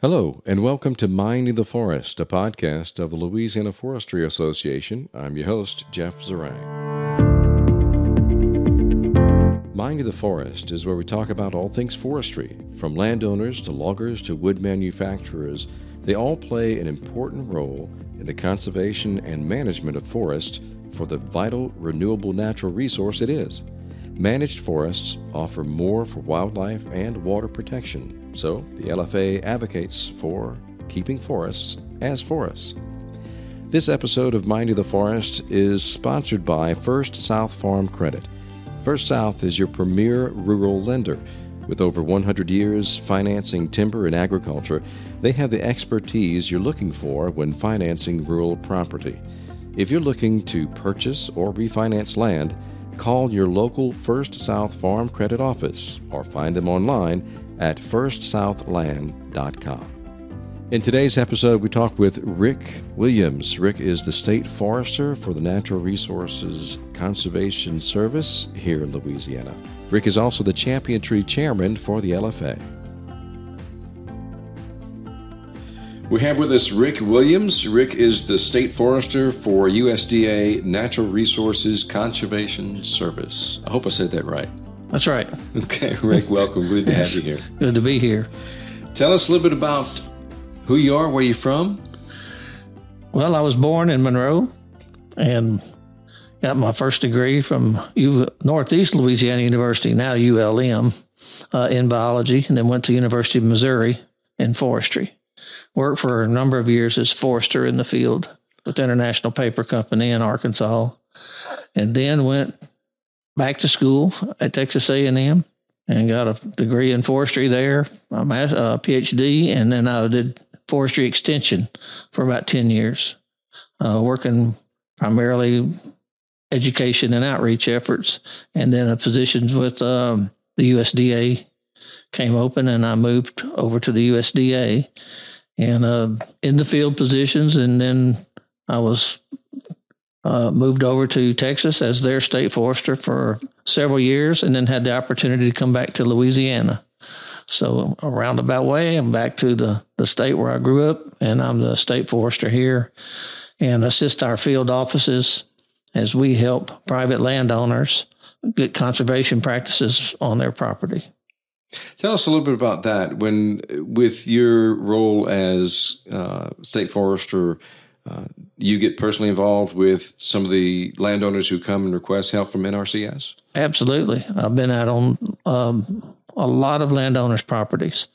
Hello, and welcome to Minding the Forest, a podcast of the Louisiana Forestry Association. I'm your host, Jeff Zeringue. Minding the Forest is where we talk about all things forestry, from landowners to loggers to wood manufacturers. They all play an important role in the conservation and management of forests for the vital, renewable natural resource it is. Managed forests offer more for wildlife and water protection, so the LFA advocates for keeping forests as forests. This episode of Minding the Forest is sponsored by First South Farm Credit. First South is your premier rural lender. With over 100 years financing timber and agriculture, they have the expertise you're looking for when financing rural property. If you're looking to purchase or refinance land, call your local First South Farm Credit Office or find them online at firstsouthland.com. In today's episode, we talk with Rick Williams. Rick is the state forester for the Natural Resources Conservation Service here in Louisiana. Rick is also the champion tree chairman for the LFA. We have with us Rick Williams. Rick is the state forester for USDA Natural Resources Conservation Service. I hope I said that right. That's right. Okay, Rick, welcome. Good to have you here. Good to be here. Tell us a little bit about who you are, where you're from. Well, I was born in Monroe and got my first degree from U- Northeast Louisiana University, now ULM, uh, in biology, and then went to University of Missouri in forestry worked for a number of years as forester in the field with International Paper Company in Arkansas, and then went back to school at Texas A&M and got a degree in forestry there, a PhD, and then I did forestry extension for about 10 years, uh, working primarily education and outreach efforts, and then a positions with um, the USDA came open, and I moved over to the USDA and uh, in the field positions. And then I was uh, moved over to Texas as their state forester for several years, and then had the opportunity to come back to Louisiana. So a roundabout way, I'm back to the, the state where I grew up, and I'm the state forester here and assist our field offices as we help private landowners get conservation practices on their property. Tell us a little bit about that. When with your role as uh, state forester, uh, you get personally involved with some of the landowners who come and request help from NRCS. Absolutely, I've been out on um, a lot of landowners' properties.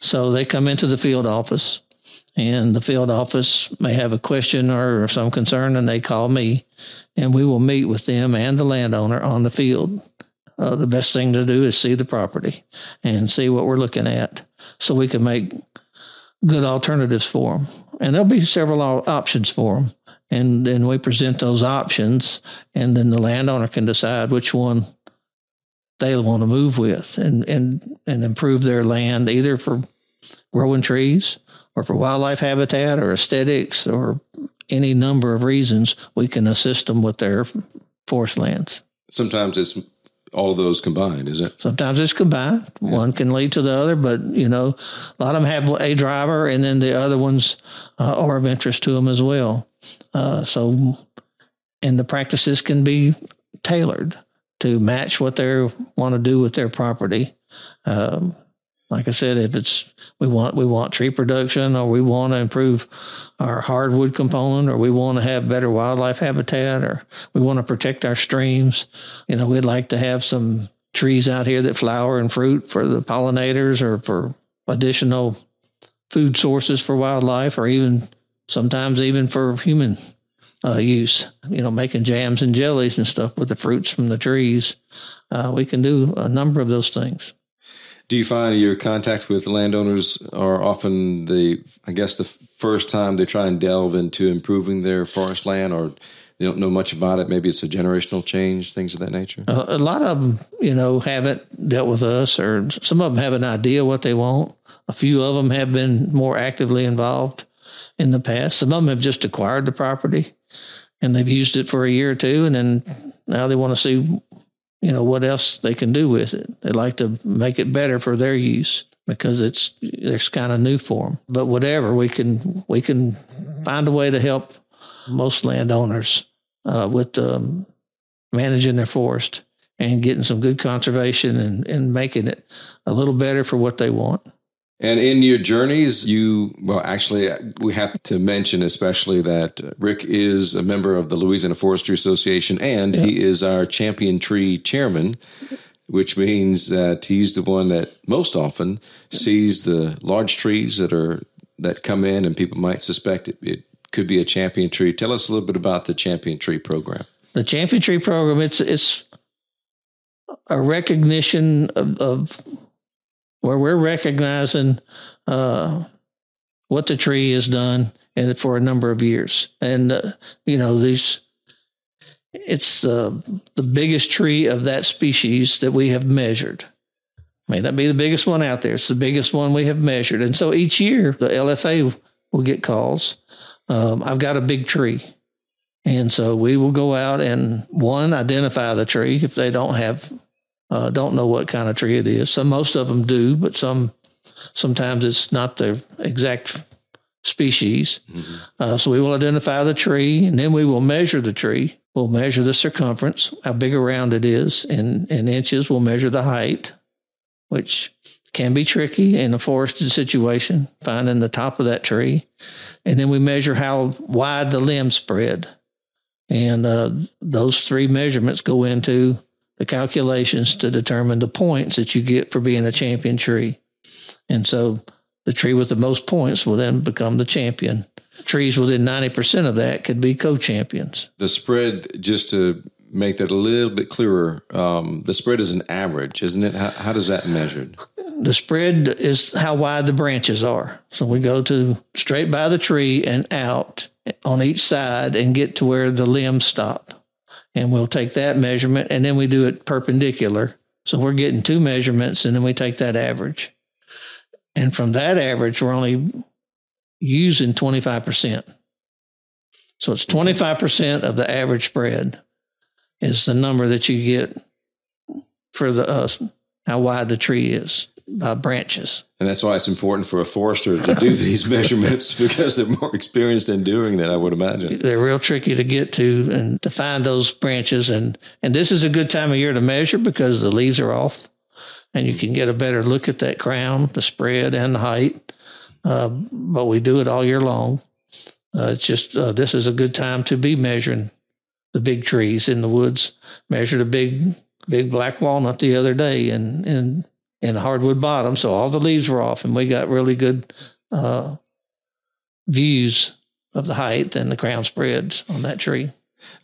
So they come into the field office, and the field office may have a question or some concern, and they call me, and we will meet with them and the landowner on the field uh, the best thing to do is see the property and see what we're looking at so we can make good alternatives for them. And there'll be several options for them. And then we present those options, and then the landowner can decide which one they want to move with and, and, and improve their land either for growing trees or for wildlife habitat or aesthetics or any number of reasons we can assist them with their forest lands. Sometimes it's all of those combined, is it? Sometimes it's combined. Yeah. One can lead to the other, but you know, a lot of them have a driver, and then the other ones uh, are of interest to them as well. Uh, so, and the practices can be tailored to match what they want to do with their property. Um, like I said, if it's we want we want tree production, or we want to improve our hardwood component, or we want to have better wildlife habitat, or we want to protect our streams, you know, we'd like to have some trees out here that flower and fruit for the pollinators, or for additional food sources for wildlife, or even sometimes even for human uh, use. You know, making jams and jellies and stuff with the fruits from the trees. Uh, we can do a number of those things do you find your contact with landowners are often the, I guess, the first time they try and delve into improving their forest land, or they don't know much about it? Maybe it's a generational change, things of that nature. Uh, a lot of them, you know, haven't dealt with us, or some of them have an idea what they want. A few of them have been more actively involved in the past. Some of them have just acquired the property and they've used it for a year or two, and then now they want to see you know what else they can do with it. They like to make it better for their use. because it's it's kind of new for them. But whatever, we can we can find a way to help most landowners uh, with um, managing their forest and getting some good conservation and, and making it a little better for what they want. And in your journeys, you, well, actually, we have to mention especially that uh, Rick is a member of the Louisiana Forestry Association and he is our champion tree chairman, which means that he's the one that most often sees the large trees that are, that come in and people might suspect it, it could be a champion tree. Tell us a little bit about the champion tree program. The champion tree program, it's, it's a recognition of, of where we're recognizing uh, what the tree has done and for a number of years. And, uh, you know, these, it's the, the biggest tree of that species that we have measured. May not be the biggest one out there. It's the biggest one we have measured. And so each year the LFA will get calls. Um, I've got a big tree. And so we will go out and one, identify the tree if they don't have uh, don't know what kind of tree it is. Some, most of them do, but some, sometimes it's not the exact species. Mm-hmm. Uh, so we will identify the tree and then we will measure the tree. We'll measure the circumference, how big around it is in, in inches. We'll measure the height, which can be tricky in a forested situation, finding the top of that tree. And then we measure how wide the limb spread. And uh, those three measurements go into the calculations to determine the points that you get for being a champion tree. And so the tree with the most points will then become the champion. Trees within 90% of that could be co champions. The spread, just to make that a little bit clearer, um, the spread is an average, isn't it? How, how does that measured? The spread is how wide the branches are. So we go to straight by the tree and out on each side and get to where the limbs stop and we'll take that measurement and then we do it perpendicular. So we're getting two measurements and then we take that average. And from that average, we're only using 25%. So it's 25% of the average spread is the number that you get for the uh, how wide the tree is by branches. And that's why it's important for a forester to do these measurements because they're more experienced in doing that, I would imagine. They're real tricky to get to and to find those branches. And, and this is a good time of year to measure because the leaves are off and you can get a better look at that crown, the spread, and the height. Uh, but we do it all year long. Uh, it's just uh, this is a good time to be measuring the big trees in the woods. Measured a big, big black walnut the other day, and and in hardwood bottom. So all the leaves were off, and we got really good uh, views of the height and the crown spreads on that tree.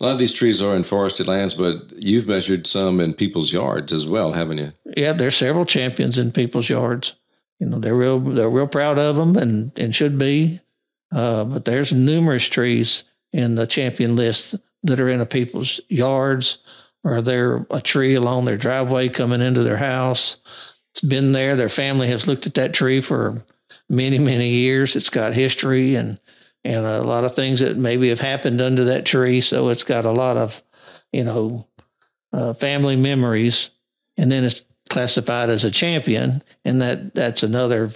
A lot of these trees are in forested lands, but you've measured some in people's yards as well, haven't you? Yeah, there's several champions in people's yards. You know, they're real they're real proud of them and and should be. Uh, but there's numerous trees in the champion list that are in a people's yards, or they're a tree along their driveway coming into their house it's been there. Their family has looked at that tree for many, many years. It's got history and and a lot of things that maybe have happened under that tree. So it's got a lot of, you know, uh, family memories. And then it's classified as a champion, and that that's another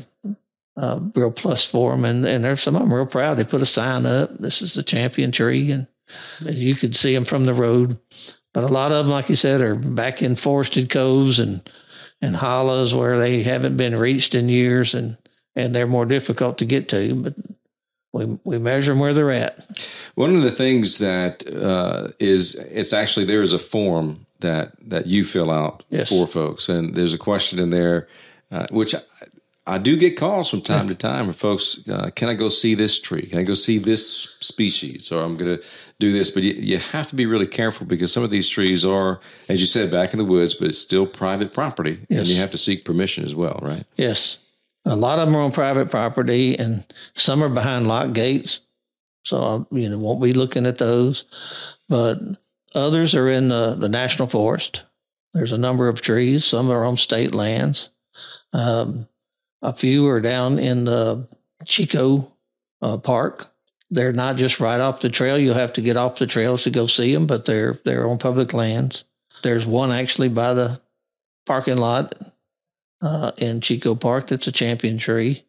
uh, real plus for them. And and there's some of them real proud. They put a sign up. This is the champion tree, and you could see them from the road. But a lot of them, like you said, are back in forested coves and and hollows where they haven't been reached in years and, and they're more difficult to get to. But we, we measure them where they're at. One of the things that uh, is it's actually there is a form that that you fill out yes. for folks, and there's a question in there, uh, which I do get calls from time to time from folks. Uh, can I go see this tree? Can I go see this species? Or I'm going to do this. But you, you, have to be really careful because some of these trees are, as you said, back in the woods, but it's still private property, yes. and you have to seek permission as well, right? Yes, a lot of them are on private property, and some are behind locked gates. So you know, won't be looking at those. But others are in the, the national forest. There's a number of trees. Some are on state lands. Um, a few are down in the Chicot uh, Park. They're not just right off the trail. You'll have to get off the trails to go see them, but they're they're on public lands. There's one actually by the parking lot uh, in Chicot Park that's a champion tree.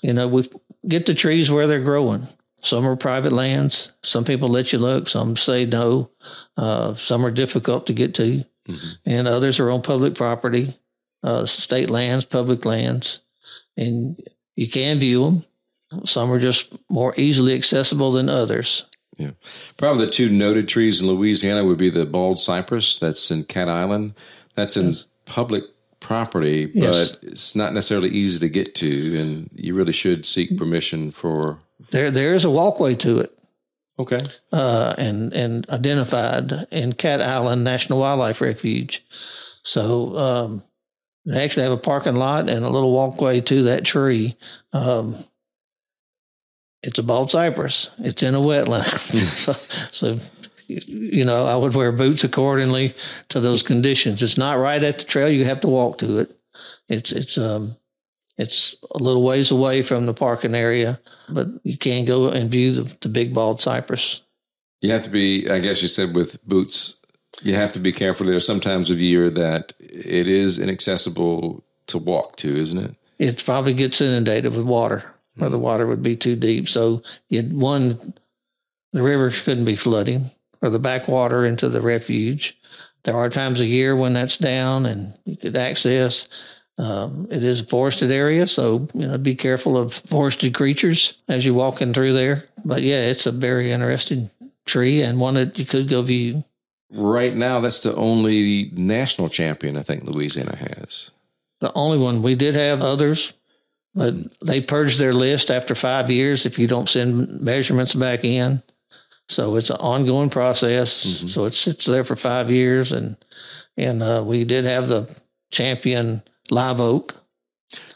You know, we get the trees where they're growing. Some are private lands. Some people let you look. Some say no. Uh, some are difficult to get to, mm-hmm. and others are on public property, uh, state lands, public lands, and you can view them. Some are just more easily accessible than others. Yeah. Probably the two noted trees in Louisiana would be the bald cypress that's in Cat Island. That's in yes. public property, but yes. it's not necessarily easy to get to, and you really should seek permission for. There, there is a walkway to it. Okay. Uh, and and identified in Cat Island National Wildlife Refuge. So um, they actually have a parking lot and a little walkway to that tree. Um, it's a bald cypress. It's in a wetland. so, so, you know, I would wear boots accordingly to those conditions. It's not right at the trail. You have to walk to it. It's, it's, um, it's a little ways away from the parking area, but you can go and view the, the big bald cypress. You have to be, I guess you said with boots, you have to be careful. There are some times of year that it is inaccessible to walk to, isn't it? It probably gets inundated with water or the water would be too deep. So you'd one, the river couldn't be flooding or the backwater into the refuge. There are times a year when that's down and you could access. Um, it is a forested area, so you know be careful of forested creatures as you're walking through there. But yeah, it's a very interesting tree and one that you could go view. Right now, that's the only national champion I think Louisiana has. The only one. We did have others, but they purge their list after five years if you don't send measurements back in. So it's an ongoing process. Mm-hmm. So it sits there for five years, and and uh, we did have the champion live oak,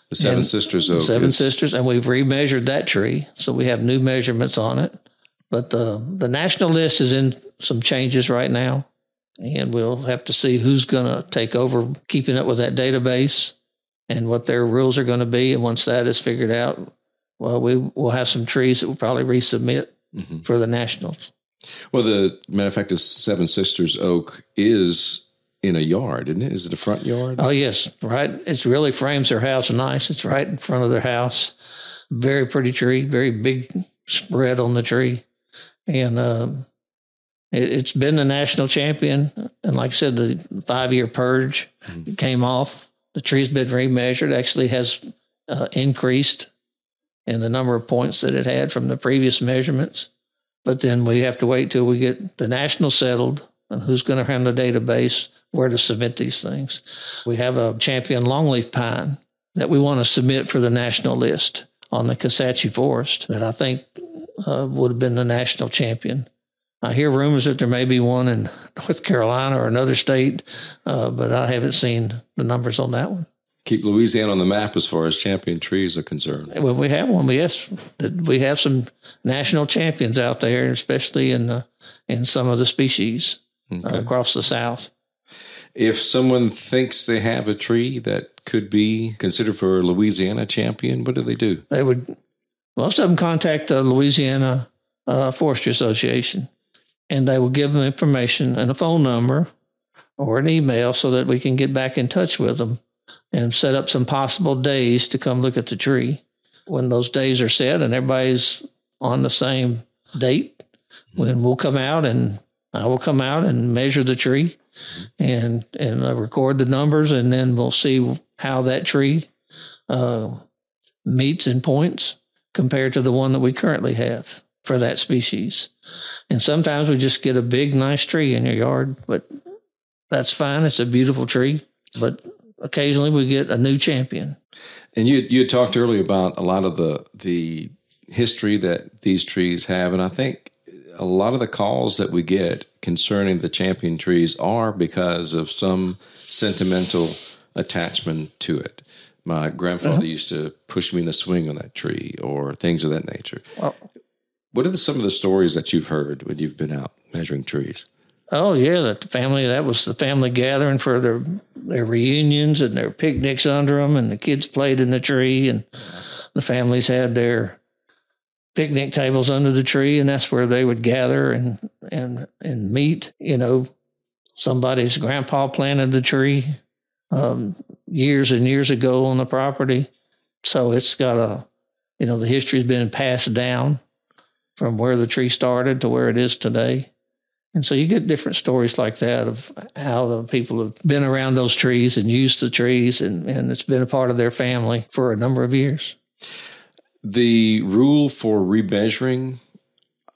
the Seven Sisters oak, Seven is... Sisters, and we've remeasured that tree, so we have new measurements on it. But the the national list is in some changes right now, and we'll have to see who's going to take over keeping up with that database and what their rules are going to be. And once that is figured out, well, we will have some trees that we'll probably resubmit mm-hmm. for the nationals. Well, the matter of fact, the Seven Sisters Oak is in a yard, isn't it? Is it a front yard? Oh, yes, right. It really frames their house nice. It's right in front of their house. Very pretty tree, very big spread on the tree. And um, it, has been the national champion. And like I said, the five year purge mm-hmm. came off the tree's been remeasured, actually has uh, increased in the number of points that it had from the previous measurements. But then we have to wait till we get the national settled and who's going to handle the database, where to submit these things. We have a champion longleaf pine that we want to submit for the national list on the Kisatchie Forest that I think uh, would have been the national champion. I hear rumors that there may be one in North Carolina or another state, uh, but I haven't seen the numbers on that one. Keep Louisiana on the map as far as champion trees are concerned. Well, we have one. Yes, we have some national champions out there, especially in uh, in some of the species uh, okay. uh, across the South. If someone thinks they have a tree that could be considered for a Louisiana champion, what do they do? They would most of them contact the Louisiana uh, Forestry Association and they will give them information and a phone number or an email so that we can get back in touch with them and set up some possible days to come look at the tree. When those days are set and everybody's on the same date, when we'll come out and I will come out and measure the tree and and uh, record the numbers, and then we'll see how that tree uh, meets in points compared to the one that we currently have for that species. And sometimes we just get a big, nice tree in your yard, but that's fine. It's a beautiful tree. But occasionally we get a new champion. And you you talked earlier about a lot of the the history that these trees have, and I think a lot of the calls that we get concerning the champion trees are because of some sentimental attachment to it. My grandfather uh-huh. used to push me in the swing on that tree, or things of that nature. Well, what are the, some of the stories that you've heard when you've been out measuring trees? Oh yeah, that the family that was the family gathering for their their reunions and their picnics under them, and the kids played in the tree, and the families had their picnic tables under the tree, and that's where they would gather and and and meet. You know, somebody's grandpa planted the tree, um, years and years ago on the property. So it's got a, you know, the history's been passed down from where the tree started to where it is today. And so you get different stories like that of how the people have been around those trees and used the trees, and, and it's been a part of their family for a number of years. The rule for remeasuring,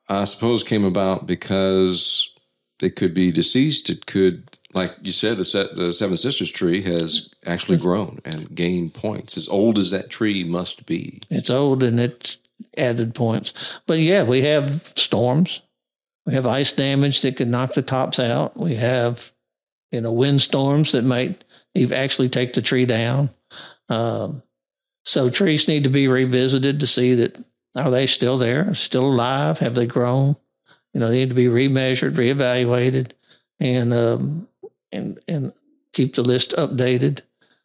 I suppose, came about because it could be deceased. It could, like you said, the, set, the Seven Sisters tree has actually grown and gained points. As old as that tree must be. It's old and it's added points. But yeah, we have storms we have ice damage that could knock the tops out. We have, you know, windstorms that might actually take the tree down. Um, so trees need to be revisited to see that are they still there, still alive? Have they grown? You know, they need to be remeasured, reevaluated, and um, and and keep the list updated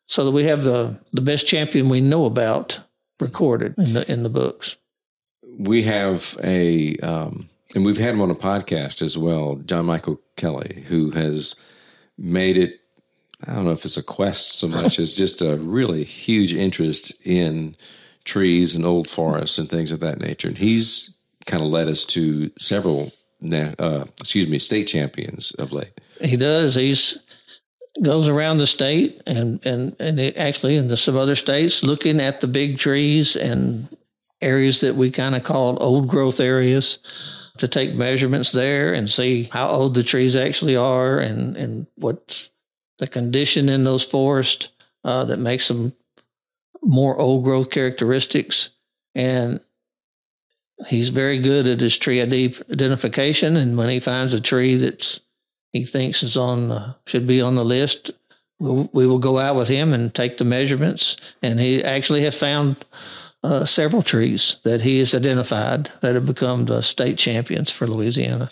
so that we have the the best champion we know about recorded in the in the books. We have a um, and we've had him on a podcast as well, John Michael Kelly, who has made it. I don't know if it's a quest so much as just a really huge interest in trees and old forests and things of that nature. And he's kind of led us to several, uh, excuse me, state champions of late. He does. He's goes around the state and and and actually into some other states looking at the big trees and areas that we kind of call old growth areas to take measurements there and see how old the trees actually are and, and what's the condition in those forests uh, that makes them more old growth characteristics. And he's very good at his tree identification. And when he finds a tree that's he thinks is on uh, should be on the list, we'll, we will go out with him and take the measurements. And he actually have found uh, several trees that he has identified that have become the state champions for Louisiana.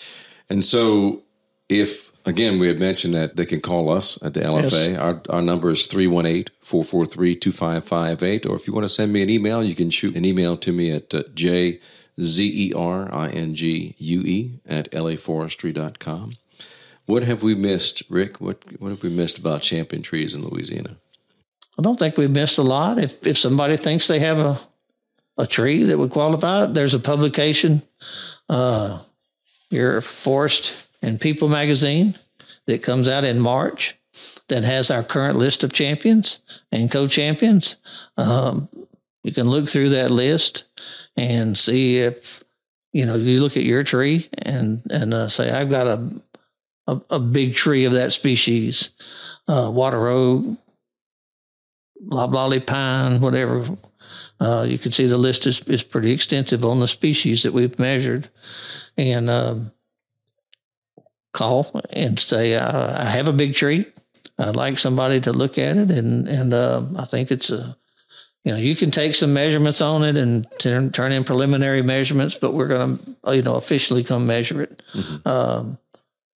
And so, if again, we had mentioned that they can call us at the LFA. Yes. Our, our number is 318 443 2558. Or if you want to send me an email, you can shoot an email to me at uh, j z e r i n g u e at laforestry.com. What have we missed, Rick? What what have we missed about champion trees in Louisiana? I don't think we've missed a lot. If if somebody thinks they have a a tree that would qualify. There's a publication, uh, your Forest and People magazine that comes out in March that has our current list of champions and co-champions. Um, you can look through that list and see if you know you look at your tree and and uh, say I've got a, a, a big tree of that species, uh, water oak, loblolly pine, whatever uh, you can see the list is, is pretty extensive on the species that we've measured. And um, call and say, I, I, have a big tree. I'd like somebody to look at it. And, and uh, I think it's a, you know, you can take some measurements on it and turn, turn in preliminary measurements, but we're going to, you know, officially come measure it. Mm-hmm. Um,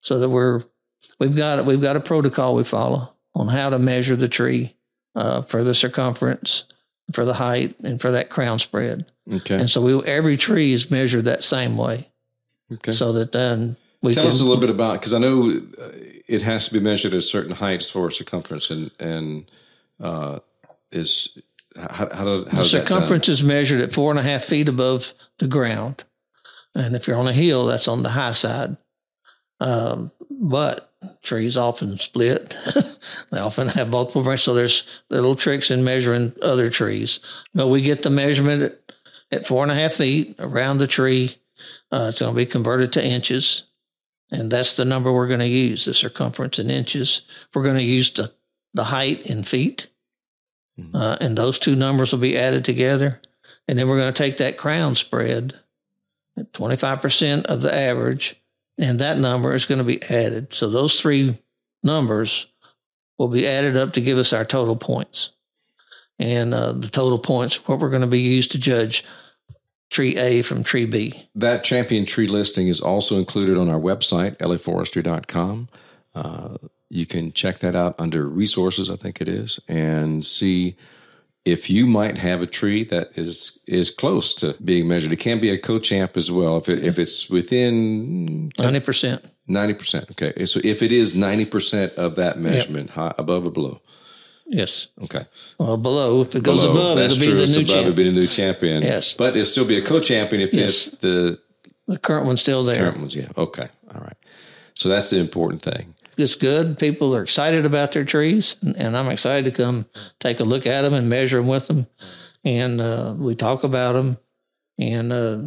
so that we're, we've got, we've got a protocol we follow on how to measure the tree uh, for the circumference for the height and for that crown spread. Okay. And so we, every tree is measured that same way. Okay. So that then tell us a little bit about because I know uh, it has to be measured at certain heights for a circumference and and uh, is how, how, how the circumference is measured at four and a half feet above the ground, and if you're on a hill, that's on the high side. Um, but trees often split. they often have multiple branches. So there's little tricks in measuring other trees. But we get the measurement at, at four and a half feet around the tree. Uh, it's going to be converted to inches. And that's the number we're going to use, the circumference in inches. We're going to use the, the height in feet. Mm-hmm. Uh, and those two numbers will be added together. And then we're going to take that crown spread, 25% of the average, and that number is going to be added. So those three numbers will be added up to give us our total points. And uh, the total points, what we're going to be used to judge tree A from tree B. That champion tree listing is also included on our website, laforestry.com. Uh, you can check that out under resources, I think it is, and see if you might have a tree that is is close to being measured, it can be a co-champ as well. If it, if it's within ninety percent, ninety percent. Okay, so if it is ninety percent of that measurement, yep. high, above or below, Yes. Okay. Well, below. If it goes Below. above, That's it'll true. be the It's new above, it'll be the new champion. Yes. But it'll still be a co-champion if, Yes. if the The current one's still there. current one's yeah. Okay. All right. So that's the important thing. It's good. People are excited about their trees, and, and I'm excited to come take a look at them and measure them with them. And uh, we talk about them, and uh,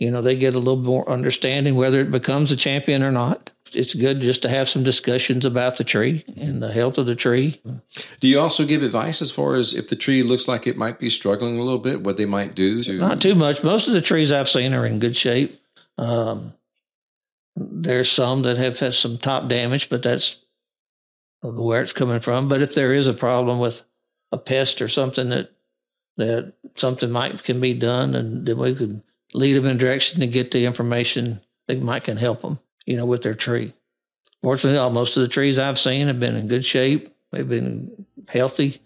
you know they get a little more understanding whether it becomes a champion or not. It's good just to have some discussions about the tree and the health of the tree. Do you also give advice as far as if the tree looks like it might be struggling a little bit, what they might do to Not too much. Most of the trees I've seen are in good shape. Um, there's some that have had some top damage, but that's where it's coming from. But if there is a problem with a pest or something that that something might can be done, and then we could lead them in direction to get the information that might can help them, you know, with their tree. Fortunately, all most of the trees I've seen have been in good shape. They've been healthy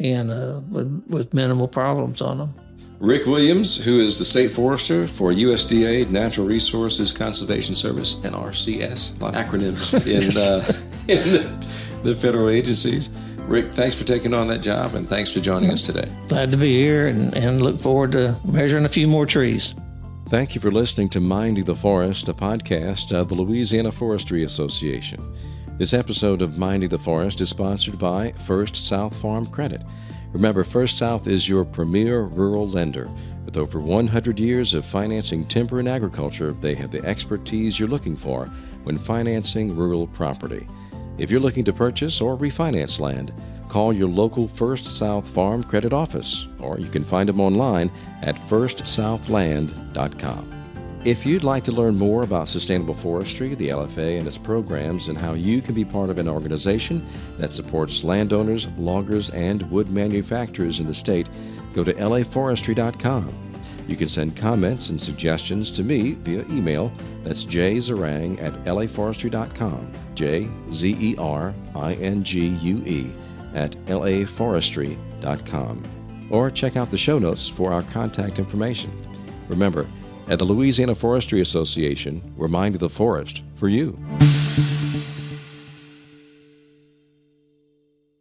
and uh, with, with minimal problems on them. Rick Williams, who is the state forester for USDA Natural Resources Conservation Service, NRCS, a lot of acronyms in, uh, in the, the federal agencies. Rick, thanks for taking on that job and thanks for joining us today. Glad to be here and, and look forward to measuring a few more trees. Thank you for listening to Minding the Forest, a podcast of the Louisiana Forestry Association. This episode of Minding the Forest is sponsored by First South Farm Credit. Remember, First South is your premier rural lender. With over 100 years of financing timber and agriculture, they have the expertise you're looking for when financing rural property. If you're looking to purchase or refinance land, call your local First South Farm Credit Office, or you can find them online at firstsouthland.com. If you'd like to learn more about sustainable forestry, the LFA, and its programs, and how you can be part of an organization that supports landowners, loggers, and wood manufacturers in the state, go to laforestry.com. You can send comments and suggestions to me via email. That's jzeringue at laforestry.com. J Z E R I N G U E at laforestry.com. Or check out the show notes for our contact information. Remember, at the Louisiana Forestry Association, we're minding the forest for you.